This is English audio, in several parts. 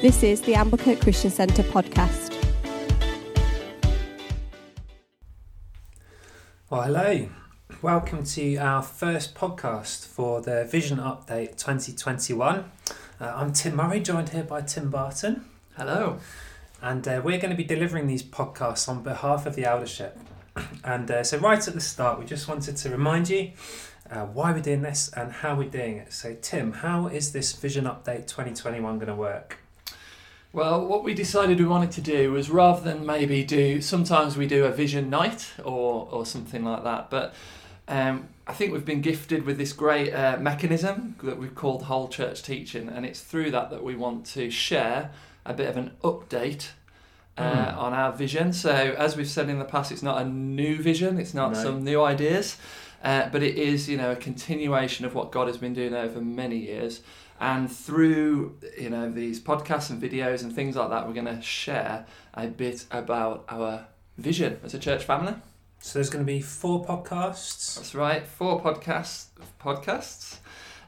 This is the Amblecote Christian Centre podcast. Well, hello. Welcome to our first podcast for the Vision Update 2021. Uh, I'm Tim Murray, joined here by Tim Barton. Hello. And uh, we're going to be delivering these podcasts on behalf of the eldership. And uh, so, right at the start, we just wanted to remind you uh, why we're doing this and how we're doing it. So, Tim, how is this Vision Update 2021 going to work? Well, what we decided we wanted to do was rather than maybe do, sometimes we do a vision night or, or something like that, but um, I think we've been gifted with this great uh, mechanism that we've called whole church teaching, and it's through that that we want to share a bit of an update uh, Mm. on our vision. So, as we've said in the past, it's not a new vision, it's not No. some new ideas, uh, but it is, you know, a continuation of what God has been doing over many years. And through, you know, these podcasts and videos and things like that, we're going to share a bit about our vision as a church family. So, there's going to be four podcasts. That's right. Four podcasts. Podcasts.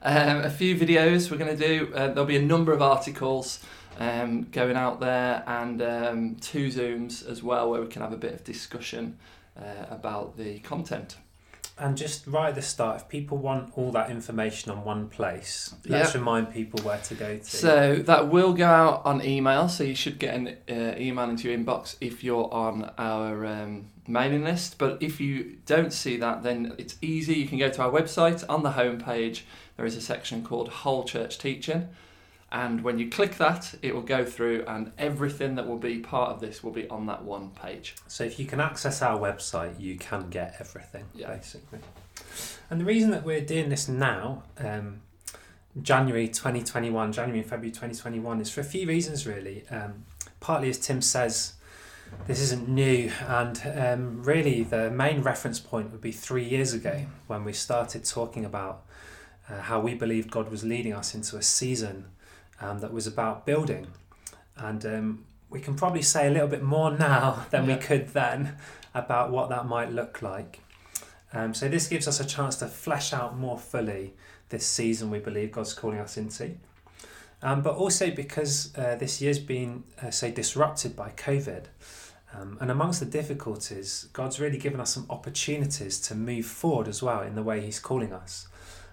Um, a few videos we're going to do. Uh, there'll be a number of articles um, going out there, and um, two zooms as well, where we can have a bit of discussion uh, about the content. And just right at the start, if people want all that information on one place, let's Yeah. remind people where to go to. So that will go out on email. So you should get an uh, email into your inbox if you're on our um, mailing list. But if you don't see that, then it's easy. You can go to our website. On the homepage, there is a section called Whole Church Teaching. And when you click that, it will go through, and everything that will be part of this will be on that one page. So if you can access our website, you can get everything, Yeah. basically. And the reason that we're doing this now, um, January 2021, January and February 2021, is for a few reasons, really. Um, partly, as Tim says, this isn't new, and um, really the main reference point would be three years ago when we started talking about uh, how we believed God was leading us into a season um, that was about building. And um, we can probably say a little bit more now than we could then about what that might look like. Um, so this gives us a chance to flesh out more fully this season we believe God's calling us into. Um, but also because uh, this year's been, uh, say, disrupted by COVID. Um, and amongst the difficulties, God's really given us some opportunities to move forward as well in the way He's calling us.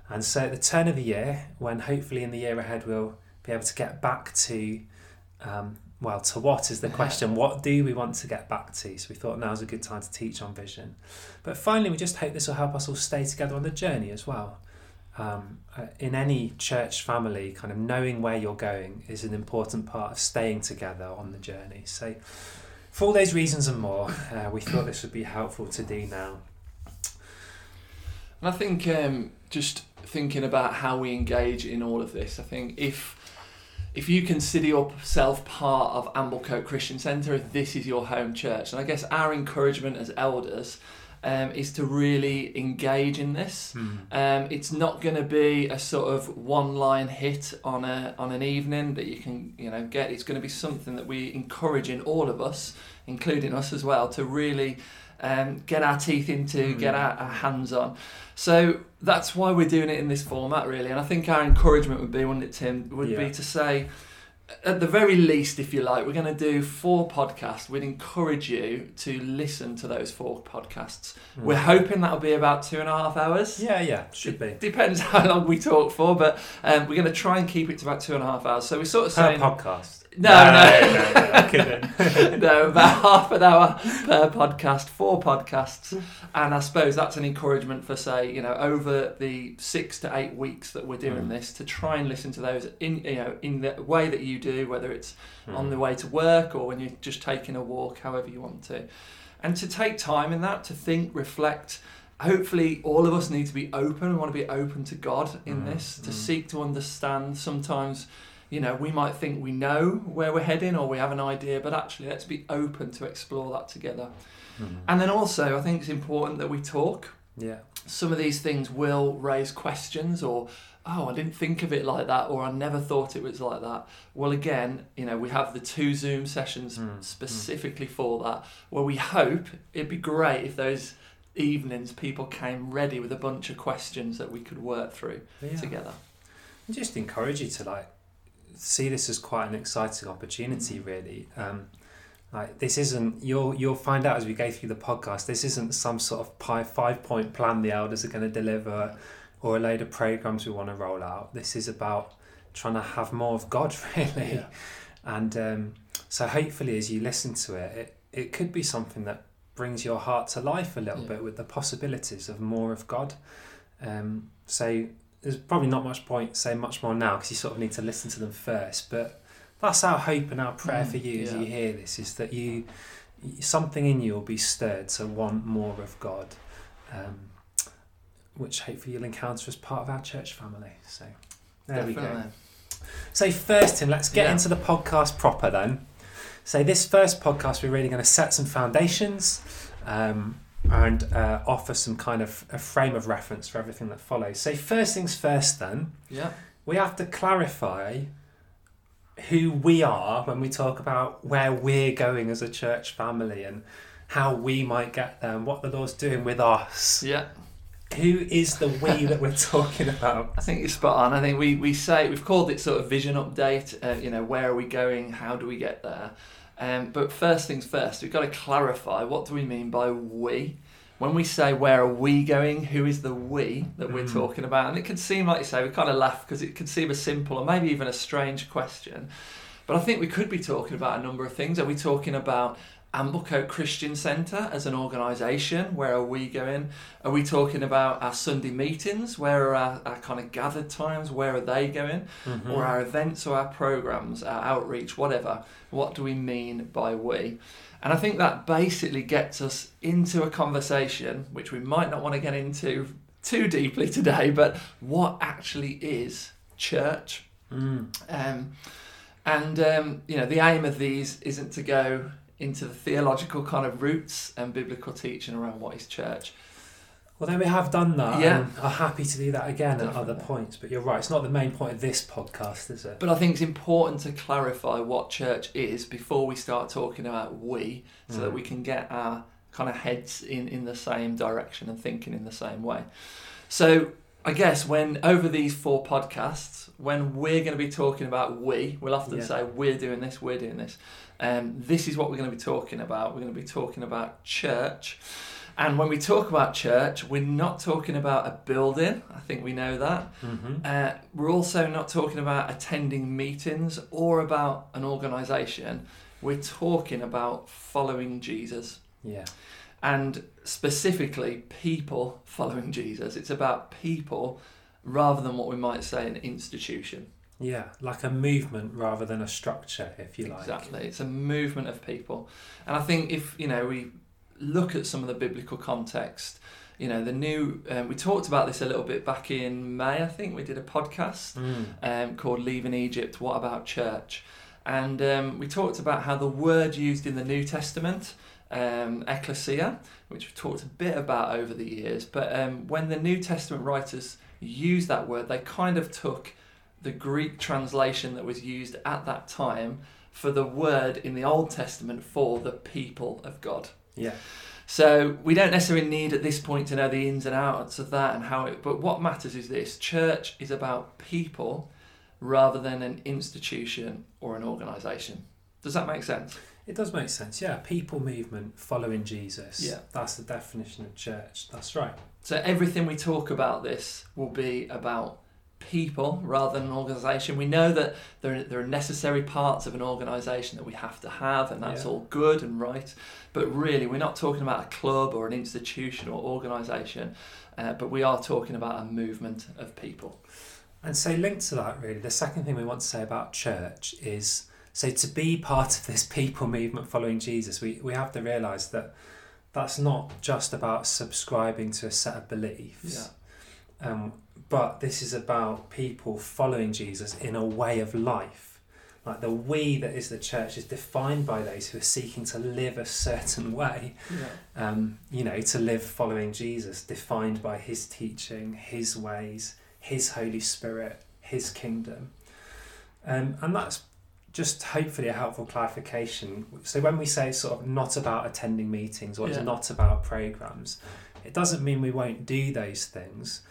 And so at the turn of the year, when hopefully in the year ahead we'll be able to get back to, um, well, to what is the question? What do we want to get back to? So we thought now's a good time to teach on vision. But finally, we just hope this will help us all stay together on the journey as well. Um, uh, in any church family, kind of knowing where you're going is an important part of staying together on the journey. So, for all those reasons and more, uh, we thought this would be helpful to do now. And I think um, just thinking about how we engage in all of this, I think if if you consider yourself part of Amblecote Christian Centre, if this is your home church, and I guess our encouragement as elders um, is to really engage in this. Um, it's not going to be a sort of one-line hit on a on an evening that you can you know get. It's going to be something that we encourage in all of us, including us as well, to really um, get our teeth into, get our, our hands on. So that's why we're doing it in this format, really. And I think our encouragement would be, wouldn't it, Tim? Would Yeah. be to say, at the very least, if you like, we're going to do four podcasts. We'd encourage you to listen to those four podcasts. We're hoping that'll be about two and a half hours. Yeah, yeah, should be. Depends how long we talk for, but um, we're going to try and keep it to about two and a half hours. So we're sort of Per saying podcast. No, no. no, no, no, about half an hour per podcast, four podcasts, and I suppose that's an encouragement for say, you know, over the six to eight weeks that we're doing Mm. this, to try and listen to those in you know in the way that you do, whether it's on Mm. the way to work or when you're just taking a walk, however you want to, and to take time in that to think, reflect. Hopefully, all of us need to be open. We want to be open to God in Mm, this, to mm. seek to understand. Sometimes you know, we might think we know where we're heading or we have an idea, but actually, let's be open to explore that together. Mm. And then also, I think it's important that we talk. Yeah. Some of these things will raise questions or, oh, I didn't think of it like that, or I never thought it was like that. Well, again, you know, we have the two Zoom sessions Mm, mm. specifically for that, where we hope it'd be great if those evenings people came ready with a bunch of questions that we could work through Yeah. together. I just encourage you to like see this as quite an exciting opportunity, really. Um, like this isn't you'll you'll find out as we go through the podcast. This isn't some sort of pie five point plan the elders are going to deliver, or a load of programs we want to roll out. This is about trying to have more of God, really. Yeah. And um, so hopefully, as you listen to it, it it could be something that brings your heart to life a little Yeah. bit with the possibilities of more of God. Um, so there's probably not much point saying much more now because you sort of need to listen to them first. But that's our hope and our prayer Mm, for you as you hear this is that you something in you will be stirred to want more of God, um, which hopefully you'll encounter as part of our church family. So there we go. So first, Tim, let's get Yeah. into the podcast proper then. So this first podcast, we're really going to set some foundations um, and uh, offer some kind of a frame of reference for everything that follows. So first things first, then Yeah. we have to clarify who we are when we talk about where we're going as a church family and how we might get there and what the Lord's doing with us. Yeah. Who is the we that we're talking about? I think you're spot on. I think we, we say we've called it sort of vision update. Uh, you know, where are we going? How do we get there? Um, but first things first, we've got to clarify what do we mean by we. When we say where are we going, who is the we that we're Mm. talking about? And it can seem like you say we kind of laugh because it can seem a simple or maybe even a strange question. But I think we could be talking about a number of things. Are we talking about Amblecote Christian Centre as an organisation? Where are we going? Are we talking about our Sunday meetings? Where are our, our kind of gathered times? Where are they going? Mhm. Or our events or our programs, our outreach, whatever? What do we mean by we? And I think that basically gets us into a conversation which we might not want to get into too deeply today, but what actually is church? Mm. Um, and um, you know, the aim of these isn't to go into the theological kind of roots and biblical teaching around what is church. Well, then we have done that, Yeah. and are happy to do that again at other points. But you're right; it's not the main point of this podcast, is it? But I think it's important to clarify what church is before we start talking about we, so that Mm. we can get our kind of heads in, in the same direction and thinking in the same way. So I guess when over these four podcasts, when we're going to be talking about we, we'll often Yeah. say we're doing this, we're doing this. Um, this is what we're going to be talking about. We're going to be talking about church. And when we talk about church, we're not talking about a building. I think we know that. Mm-hmm. Uh, we're also not talking about attending meetings or about an organisation. We're talking about following Jesus Yeah, and specifically people following Jesus. It's about people rather than what we might say an institution. Yeah, like a movement rather than a structure, if you like. Exactly. It's a movement of people. And I think if, you know, we look at some of the biblical context, you know, the new, um, we talked about this a little bit back in May, I think. We did a podcast Mm. um, called Leaving Egypt, What About Church? And um, we talked about how the word used in the New Testament, um, ecclesia, which we've talked a bit about over the years, but um, when the New Testament writers used that word, they kind of took the Greek translation that was used at that time for the word in the Old Testament for the people of God. Yeah, So we don't necessarily need at this point to know the ins and outs of that and how it. But what matters is this: church is about people rather than an institution or an organisation. Does that make sense? it does make sense. Yeah, people movement following Jesus. Yeah. that's the definition of church. That's right. So everything we talk about this will be about people rather than an organisation. We know that there are, there are necessary parts of an organisation that we have to have, and that's Yeah. all good and right. But really, we're not talking about a club or an institution or organisation, uh, but we are talking about a movement of people. And so, linked to that, really, the second thing we want to say about church is so to be part of this people movement following Jesus, we, we have to realise that that's not just about subscribing to a set of beliefs, Yeah. um, but this is about people following Jesus in a way of life. Like the we that is the church is defined by those who are seeking to live a certain way Yeah. um, you know, to live following Jesus, defined by his teaching, his ways, his Holy Spirit, his kingdom. Um, and that's just hopefully a helpful clarification. So when we say it's sort of not about attending meetings or it's not about programs, it doesn't mean we won't do those things,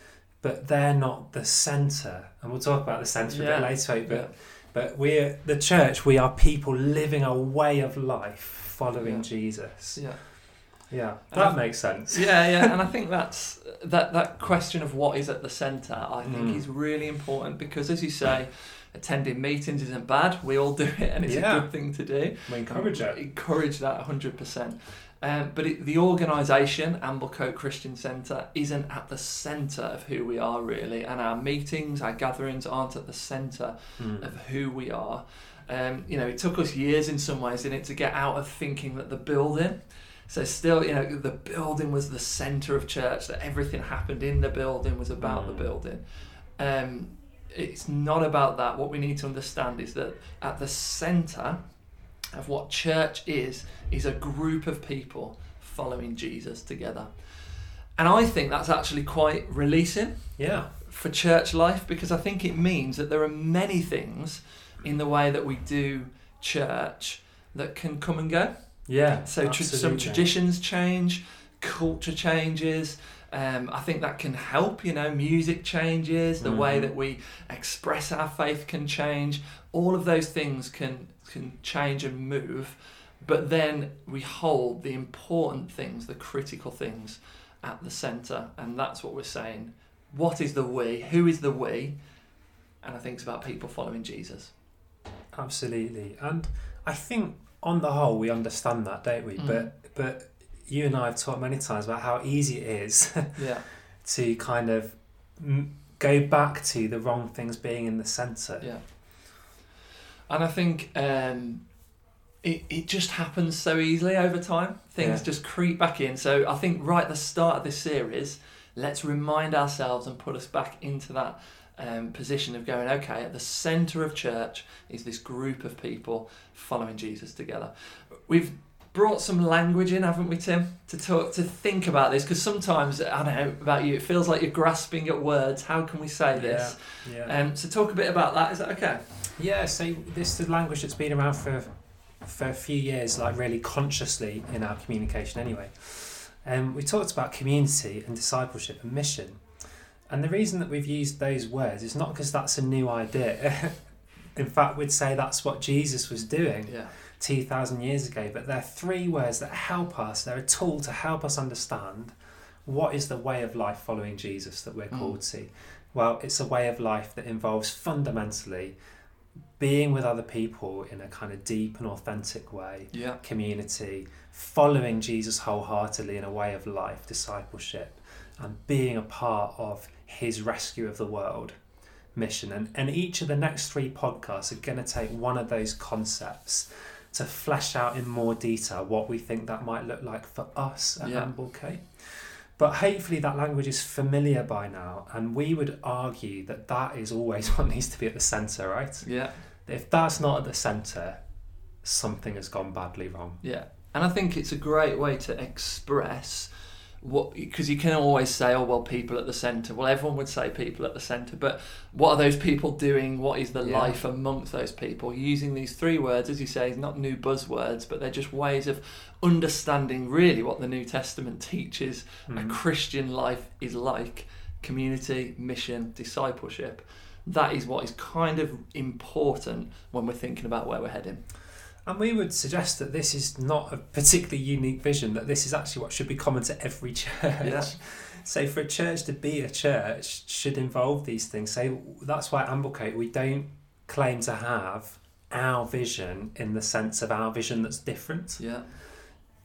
but they're not the centre. And we'll talk about the centre a bit later, but Yeah. But we're the church. We are people living a way of life following Yeah. Jesus. Yeah. Yeah, that I- makes sense. yeah, yeah, and I think that's that that question of what is at the centre. I think Mm. is really important because, as you say, attending meetings isn't bad. We all do it, and it's Yeah. a good thing to do. We encourage it. Encourage that hundred percent. Um, but it, the organisation, Amblecote Christian Centre, isn't at the centre of who we are really, and our meetings, our gatherings aren't at the centre Mm. of who we are. Um, you know, it took us years in some ways, didn't it, to get out of thinking that the building. So still, you know, the building was the centre of church. That everything happened in the building was about the Mm. building. Um, it's not about that. What we need to understand is that at the centre of what church is is a group of people following Jesus together. And I think that's actually quite releasing Yeah. for church life because I think it means that there are many things in the way that we do church that can come and go. Yeah. So tr- some traditions change, culture changes. Um, I think that can help. You know, music changes, the way Mhm. that we express our faith can change. All of those things can can change and move, but then we hold the important things, the critical things, at the centre, and that's what we're saying. What is the we? Who is the we? And I think it's about people following Jesus. Absolutely. And I think on the whole we understand that, don't we? Mm. But but you and I have talked many times about how easy it is Yeah. to kind of go back to the wrong things being in the centre. Yeah. And I think um, it, it just happens so easily over time. Things Yeah. just creep back in. So I think right at the start of this series, let's remind ourselves and put us back into that um, position of going, okay, at the centre of church is this group of people following Jesus together. We've brought some language in, haven't we, Tim, to talk, to think about this? Because sometimes, I don't know about you, it feels like you're grasping at words. How can we say this? Yeah. Um, so talk a bit about that. Is that okay? Yeah, so this is language that's been around for for a few years, like really consciously in our communication anyway. Um, we talked about community and discipleship and mission. And the reason that we've used those words is not because that's a new idea. in fact, we'd say that's what Jesus was doing Yeah. 2,000 years ago. But they're three words that help us, they're a tool to help us understand what is the way of life following Jesus that we're Mm. called to. Well, it's a way of life that involves fundamentally being with other people in a kind of deep and authentic way, Yeah. community, following Jesus wholeheartedly in a way of life, discipleship, and being a part of his rescue of the world mission. And, and each of the next three podcasts are going to take one of those concepts to flesh out in more detail what we think that might look like for us at Yeah. Amblecote. But hopefully that language is familiar by now, and we would argue that that is always what needs to be at the centre, right? Yeah. If that's not at the centre, something has gone badly wrong. Yeah. And I think it's a great way to express what because you can always say oh well people at the center well everyone would say people at the center but what are those people doing what is the Yeah. life amongst those people using these three words as you say is not new buzzwords but they're just ways of understanding really what the new testament teaches a Mhm. Christian life is like community, mission, discipleship. That is what is kind of important when we're thinking about where we're heading. And we would suggest that this is not a particularly unique vision, that this is actually what should be common to every church. Yeah. So for a church to be a church should involve these things. So that's why at Amblecote we don't claim to have our vision in the sense of our vision that's different. Yeah.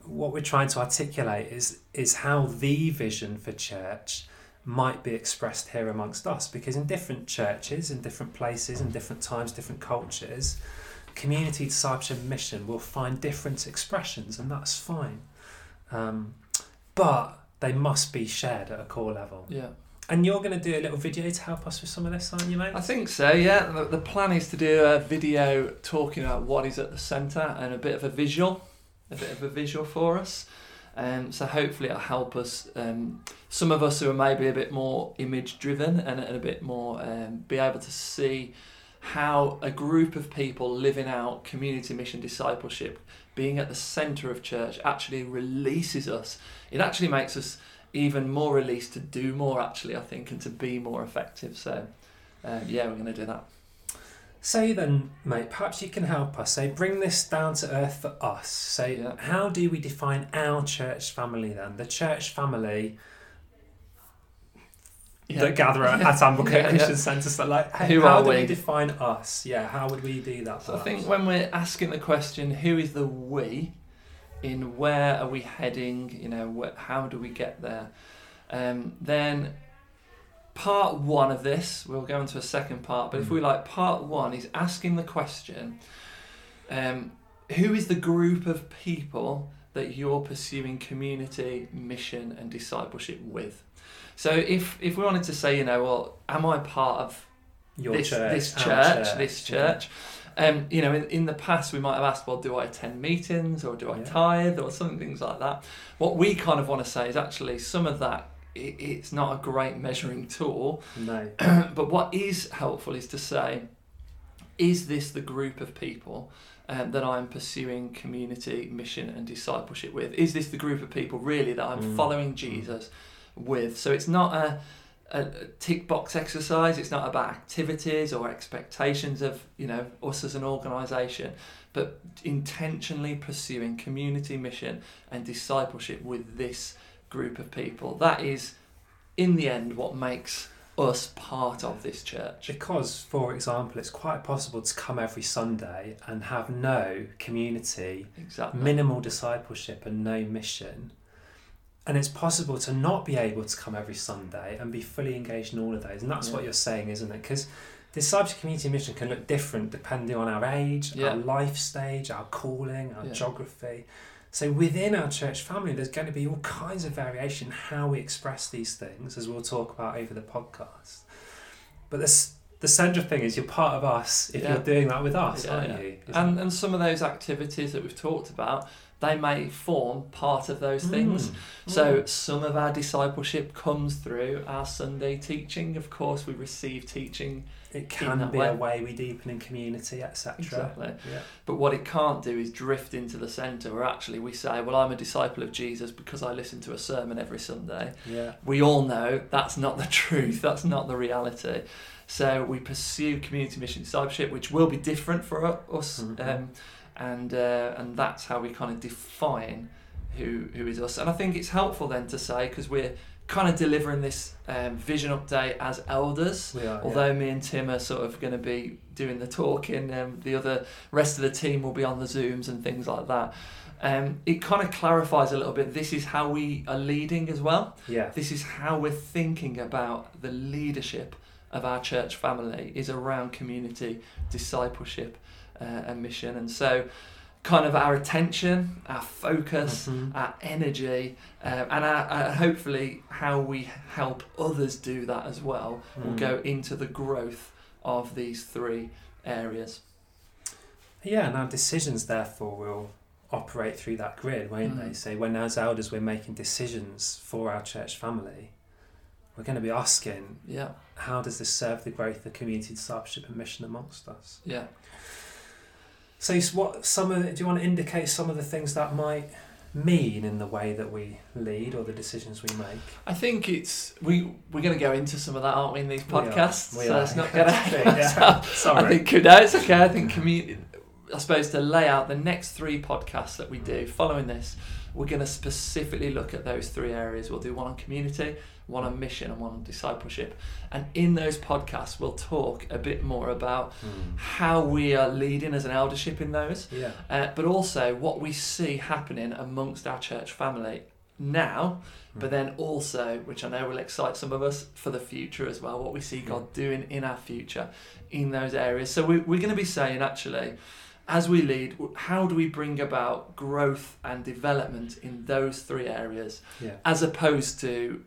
What we're trying to articulate is is how the vision for church might be expressed here amongst us because in different churches in different places in different times different cultures community discipleship mission will find different expressions and that's fine um, but they must be shared at a core level Yeah. and you're going to do a little video to help us with some of this aren't you mate I think so, yeah. The, the plan is to do a video talking about what is at the centre and a bit of a visual, a bit of a visual for us. Um, so hopefully it'll help us, um, some of us who are maybe a bit more image driven and, and a bit more um, be able to see how a group of people living out community mission discipleship, being at the centre of church, actually releases us. It actually makes us even more released to do more, actually, I think, and to be more effective. So, um, yeah, we're going to do that. So then, mate, perhaps you can help us. Say, bring this down to earth for us. Say, Yeah. how do we define our church family then? The church family that gather at, Amblecote Yeah, yeah. Christian Centre. So like, how, Who how are do we? we? define us? Yeah, how would we do that? So I think when we're asking the question, who is the we, in where are we heading? You know, wh- how do we get there? Um, then part one of this, we'll go into a second part. But if Mm. we like, part one is asking the question, um, who is the group of people that you're pursuing community, mission, and discipleship with? So if if we wanted to say, you know, well, am I part of your this, church, this our church, this yeah. church. Um, you know, in, in the past, we might have asked, well, do I attend meetings or do I Yeah. tithe or something, things like that. What we kind of want to say is actually some of that, it, it's not a great measuring tool. No. but what is helpful is to say, is this the group of people um, that I'm pursuing community, mission, and discipleship with? Is this the group of people really that I'm Mm. following Jesus with? So it's not a, a, tick box exercise. It's not about activities or expectations of you know us as an organisation, but intentionally pursuing community, mission, and discipleship with this group of people. That is, in the end, what makes us part of this church. Because, for example, it's quite possible to come every Sunday and have no community, Exactly. minimal discipleship, and no mission. And it's possible to not be able to come every Sunday and be fully engaged in all of those. And that's Yeah. what you're saying, isn't it? Because discipleship community mission can look different depending on our age, Yeah. our life stage, our calling, our Yeah. geography. So within our church family, there's going to be all kinds of variation in how we express these things, as we'll talk about over the podcast. But this, the central thing is you're part of us if you're doing that with us, aren't you? Isn't and it? and some of those activities that we've talked about, they may form part of those things. Mm. So Mm. some of our discipleship comes through our Sunday teaching. Of course, we receive teaching, it can be way. a way we deepen in community, etc. Exactly. Yeah. but what it can't do is drift into the centre where actually we say, well, I'm a disciple of Jesus because I listen to a sermon every Sunday. Yeah. We all know that's not the truth, that's not the reality. So we pursue community mission discipleship, which will be different for us, Mhm. um, and uh, and that's how we kind of define who who is us. And I think it's helpful then to say because we're kind of delivering this um, vision update as elders. Are. Although me and Tim are sort of going to be doing the talking, um, the other rest of the team will be on the Zooms and things like that. Um, it kind of clarifies a little bit. This is how we are leading as well. yeah. yeah. This is how we're thinking about the leadership of our church family is around community, discipleship, uh, and mission. And so, kind of our attention, our focus, Mhm. our energy, uh, and our, uh, hopefully how we help others do that as well will Mm. go into the growth of these three areas. Yeah, and our decisions therefore will operate through that grid, won't Mm. they? So when as elders we're making decisions for our church family, we're going to be asking, Yeah, how does this serve the growth of community discipleship and mission amongst us? yeah. So what some of do you want to indicate some of the things that might mean in the way that we lead or the decisions we make? I think it's we we're going to go into some of that, aren't we, in these We are. podcasts? We so are. it's not going Yeah. to. Sorry. I think no, it's okay. I think community. I suppose to lay out the next three podcasts that we do following this, we're going to specifically look at those three areas. We'll do one on community, one on mission, and one on discipleship. And in those podcasts, we'll talk a bit more about Hmm. how we are leading as an eldership in those, Yeah. uh, but also what we see happening amongst our church family now, but Hmm. then also, which I know will excite some of us for the future as well, what we see God doing in our future in those areas. So we, we're going to be saying actually, as we lead, how do we bring about growth and development in those three areas, Yeah. as opposed to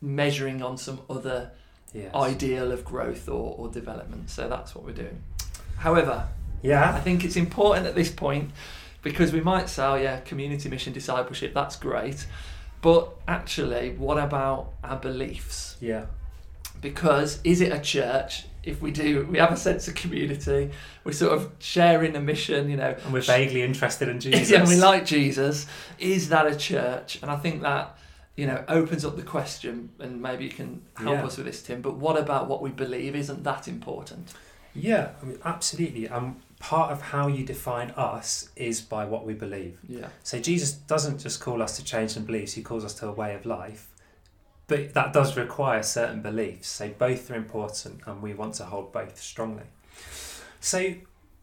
measuring on some other Yes. ideal of growth or, or development. So that's what we're doing. However, I think it's important at this point because we might say, oh, yeah, community mission discipleship, that's great. But actually, what about our beliefs? Yeah. Because is it a church? If we do, we have a sense of community, we're sort of sharing a mission, you know. And we're vaguely interested in Jesus. Yeah, and we like Jesus. Is that a church? And I think that, you know, opens up the question, and maybe you can help Yeah. us with this, Tim. But what about what we believe? Isn't that important? Yeah, I mean, absolutely. And part of how you define us is by what we believe. Yeah. So Jesus doesn't just call us to change some beliefs, he calls us to a way of life. But that does require certain beliefs. So both are important and we want to hold both strongly. So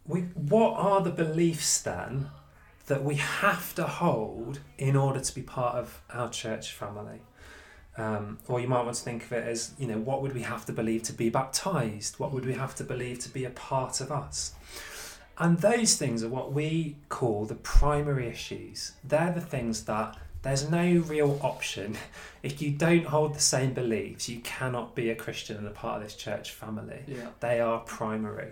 we what are the beliefs then that we have to hold in order to be part of our church family? Um, or you might want to think of it as, you know, what would we have to believe to be baptized? What would we have to believe to be a part of us? And those things are what we call the primary issues. They're the things that there's no real option. If you don't hold the same beliefs, you cannot be a Christian and a part of this church family. Yeah. They are primary.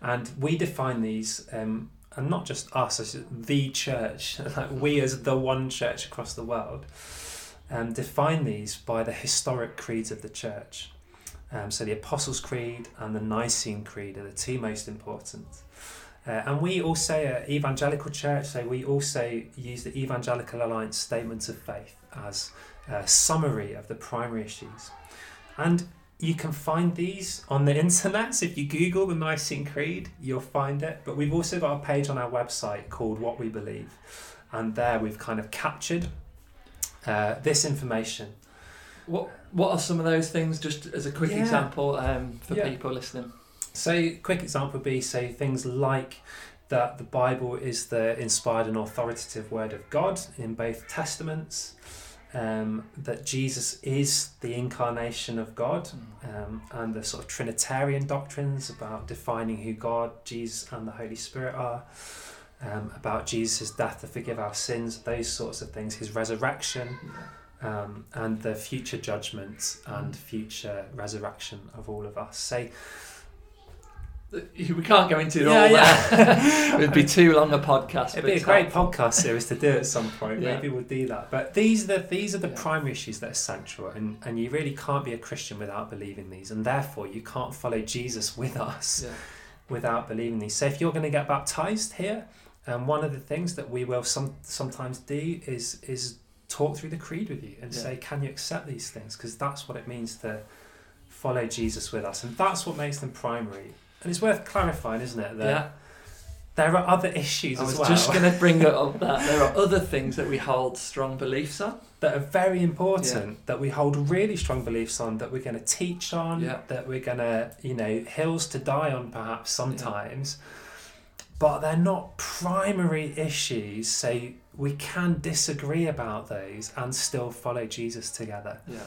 And we define these, um, and not just us as the church, like we as the one church across the world, um, define these by the historic creeds of the church. Um, so the Apostles' Creed and the Nicene Creed are the two most important. Uh, and we also, uh, evangelical church, so we also use the Evangelical Alliance Statement of Faith as a summary of the primary issues. And you can find these on the internet. So if you Google the Nicene Creed, you'll find it. But we've also got a page on our website called What We Believe. And there we've kind of captured uh, this information. What What are some of those things? Just as a quick Yeah. example um, for Yeah. people listening. So, quick example would be say things like that the Bible is the inspired and authoritative word of God in both testaments, um, that Jesus is the incarnation of God, um, and the sort of Trinitarian doctrines about defining who God, Jesus, and the Holy Spirit are. Um, about Jesus' death to forgive our sins, those sorts of things, his resurrection, um, and the future judgment and future resurrection of all of us. So, We can't go into it Yeah, all. yeah. there. It'd be too long a podcast. It'd be a great podcast series to do at some point. Yeah. Maybe we'll do that. But these are the these are the Yeah. primary issues that are central, and and you really can't be a Christian without believing these, and therefore you can't follow Jesus with us without believing these. So if you're going to get baptized here, um, one of the things that we will some sometimes do is is talk through the creed with you and say, can you accept these things? Because that's what it means to follow Jesus with us, and that's what makes them primary. And it's worth clarifying, isn't it? That Yeah. there are other issues as well. I as was well. just going to bring up that there are other things that we hold strong beliefs on. that are very important that we hold really strong beliefs on that we're going to teach on Yeah. that we're going to you know hills to die on perhaps sometimes but they're not primary issues so we can disagree about those and still follow jesus together Yeah.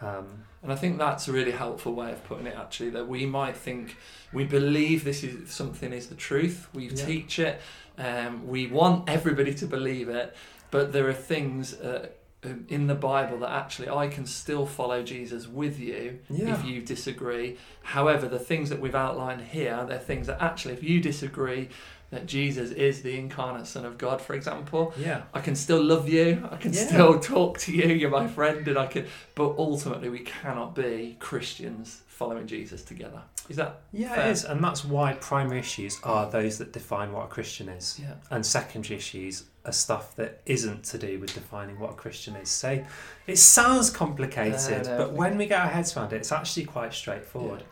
Um, And I think that's a really helpful way of putting it actually that we might think we believe this is something is the truth, we Yeah. teach it, um, we want everybody to believe it, but there are things uh, um, in the Bible that actually I can still follow Jesus with you yeah if you disagree. However, the things that we've outlined here, they're things that actually if you disagree that Jesus is the incarnate Son of God, for example, yeah I can still love you. I can Yeah. still talk to you. You're my friend, and I can. But ultimately, we cannot be Christians following Jesus together. Is that? yeah Fair. it is and that's why primary issues are those that define what a christian is Yeah. and secondary issues are stuff that isn't to do with defining what a Christian is. So it sounds complicated, No, no. but when we get our heads around it, it's actually quite straightforward.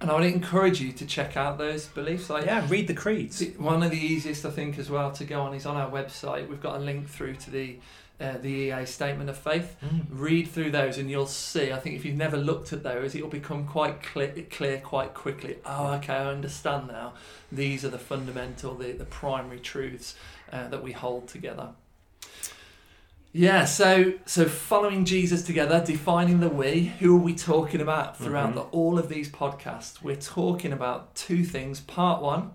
And I would encourage you to check out those beliefs. Like Yeah, read the creeds. one of the easiest, I think, as well to go on is on our website. We've got a link through to the uh, the EA Statement of Faith. Mm. Read through those, and you'll see. I think if you've never looked at those, it'll become quite clear, clear quite quickly. Oh, okay, I understand now. These are the fundamental, the, the primary truths uh, that we hold together. Yeah, so so following Jesus together, defining the we. Who are we talking about throughout Mhm. the, all of these podcasts? We're talking about two things. Part one,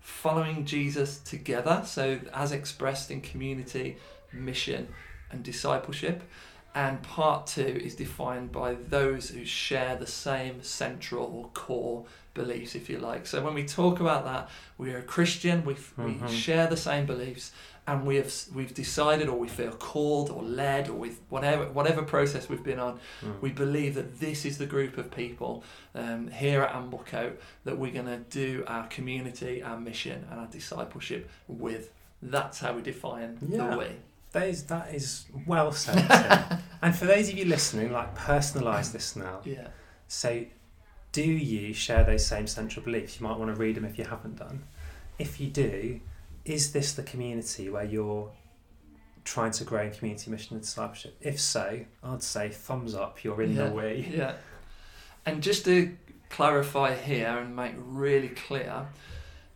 following Jesus together, so as expressed in community, mission, and discipleship. And part two is defined by those who share the same central or core beliefs, if you like. So when we talk about that, we are a Christian, we, we Mhm. share the same beliefs, and we have we've decided, or we feel called, or led, or with whatever whatever process we've been on, Mm. we believe that this is the group of people um, here at Amblecote that we're going to do our community, our mission, and our discipleship with. That's how we define Yeah. the way. That is, that is well said. And for those of you listening, like personalise this now. Yeah. So do you share those same central beliefs? You might want to read them if you haven't done. If you do, is this the community where you're trying to grow in community mission and discipleship? If so, I'd say thumbs up, you're in yeah. the way. Yeah. And just to clarify here and make really clear,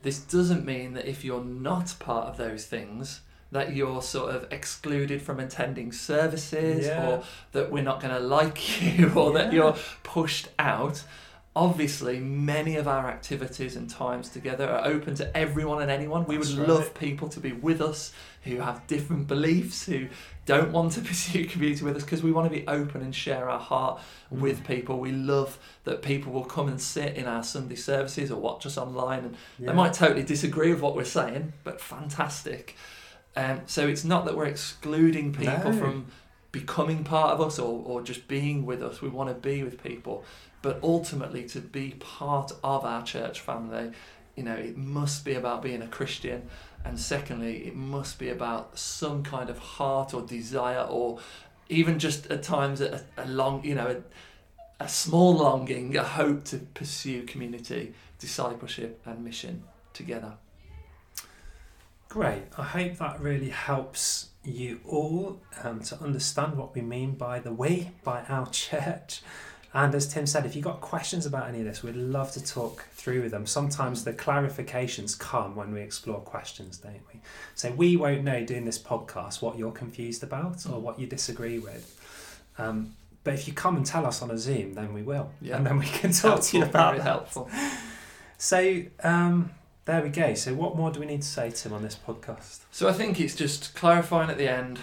this doesn't mean that if you're not part of those things, that you're sort of excluded from attending services Yeah. or that we're not going to like you or that you're pushed out. Obviously, many of our activities and times together are open to everyone and anyone. We That's would right. love people to be with us who have different beliefs, who don't want to pursue community with us, because we want to be open and share our heart with people. We love that people will come and sit in our Sunday services or watch us online and Yeah. they might totally disagree with what we're saying, but fantastic. Um, so it's not that we're excluding people No. from becoming part of us or, or just being with us. We want to be with people. But ultimately, to be part of our church family, you know, it must be about being a Christian. And secondly, it must be about some kind of heart or desire or even just at times a, a long, you know, a, a small longing, a hope to pursue community, discipleship, and mission together. Great. I hope that really helps you all um, to understand what we mean by the way, by our church. And as Tim said, if you've got questions about any of this, we'd love to talk through with them. Sometimes the clarifications come when we explore questions, don't we? So we won't know doing this podcast what you're confused about or what you disagree with. Um, but if you come and tell us on a Zoom, then we will. Yeah. And then we can talk to you about very that. helpful. So um, there we go. So what more do we need to say, Tim, on this podcast? So I think it's just clarifying at the end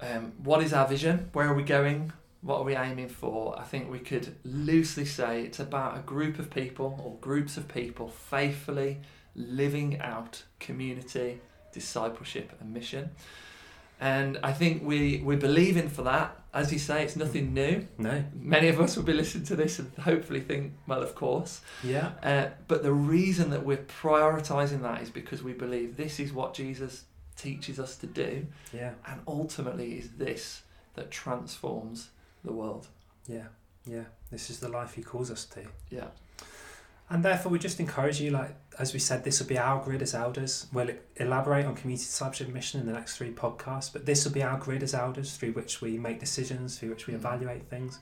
um, what is our vision? Where are we going? What are we aiming for? I think we could loosely say it's about a group of people or groups of people faithfully living out community, discipleship, and mission. And I think we, we're believing for that. As you say, it's nothing new. No. Many of us will be listening to this and hopefully think, well, of course. Yeah. Uh, but the reason that we're prioritizing that is because we believe this is what Jesus teaches us to do, Yeah. and ultimately is this that transforms the world. Yeah. Yeah. This is the life he calls us to. Yeah. And therefore, we just encourage you, like, as we said, this will be our grid as elders. We'll elaborate on community discipleship mission in the next three podcasts, but this will be our grid as elders through which we make decisions, through which we Mm. evaluate things.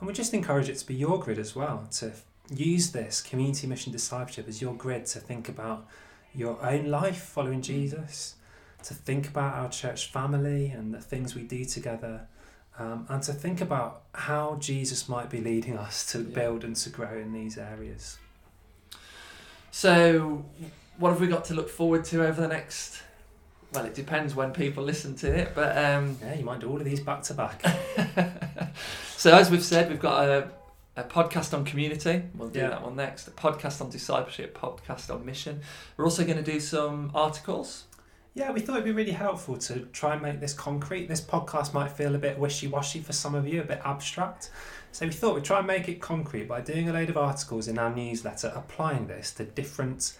And we just encourage it to be your grid as well, to use this community mission discipleship as your grid to think about your own life following Jesus, to think about our church family and the things we do together, um, and to think about how Jesus might be leading us to Yeah. build and to grow in these areas. So, what have we got to look forward to over the next? Well, it depends when people listen to it, but um, Yeah, you might do all of these back to back. so as we've said, we've got a, a podcast on community. We'll do Yeah. that one next. A podcast on discipleship. Podcast on mission. We're also going to do some articles. Yeah, we thought it'd be really helpful to try and make this concrete. This podcast might feel a bit wishy washy for some of you, a bit abstract. So we thought we'd try and make it concrete by doing a load of articles in our newsletter applying this to different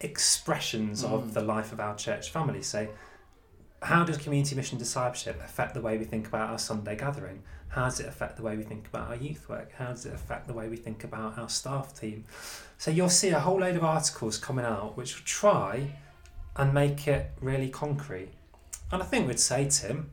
expressions Mm. of the life of our church family. So, how does community mission discipleship affect the way we think about our Sunday gathering? How does it affect the way we think about our youth work? How does it affect the way we think about our staff team? So, you'll see a whole load of articles coming out which will try and make it really concrete. And I think we'd say, Tim,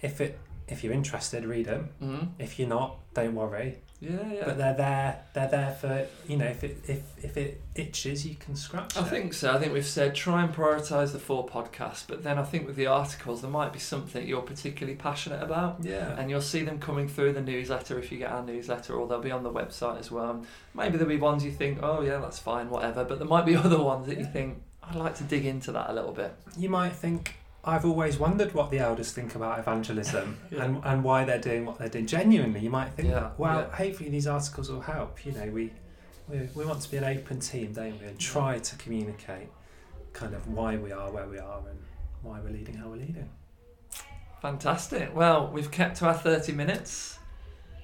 if it if you're interested, read them. Mm. If you're not, don't worry. Yeah, yeah. But they're there. They're there for you know. If it if if it itches, you can scratch I it. think so. I think we've said try and prioritise the four podcasts, but then I think with the articles there might be something you're particularly passionate about. Yeah. And you'll see them coming through the newsletter if you get our newsletter, or they'll be on the website as well. And maybe there'll be ones you think, oh yeah, that's fine, whatever. But there might be other ones that you think I'd like to dig into that a little bit. You might think. I've always wondered what the elders think about evangelism Yeah. and, and why they're doing what they're doing. Genuinely, you might think Yeah, that. Well, yeah. hopefully these articles will help. You know, we, we we want to be an open team, don't we? And try to communicate kind of why we are where we are and why we're leading how we're leading. Fantastic. Well, we've kept to our 30 minutes.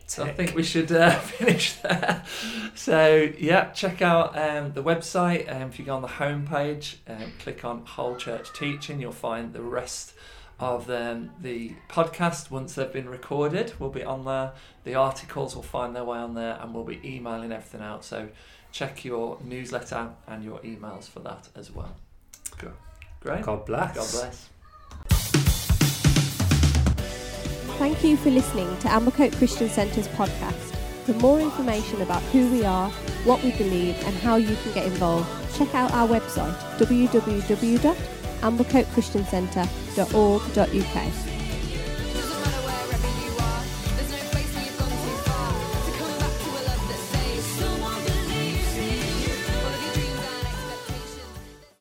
So I think we should uh, finish there. So yeah, check out um, the website. Um, if you go on the homepage, um, click on Whole Church Teaching, you'll find the rest of um, the podcast once they've been recorded We'll be on there. The articles will find their way on there, and we'll be emailing everything out. So check your newsletter and your emails for that as well. Good. Great. God bless. God bless. Thank you for listening to Amblecote Christian Centre's podcast. For more information about who we are, what we believe, and how you can get involved, check out our website www.amblecotechristiancentre.org.uk.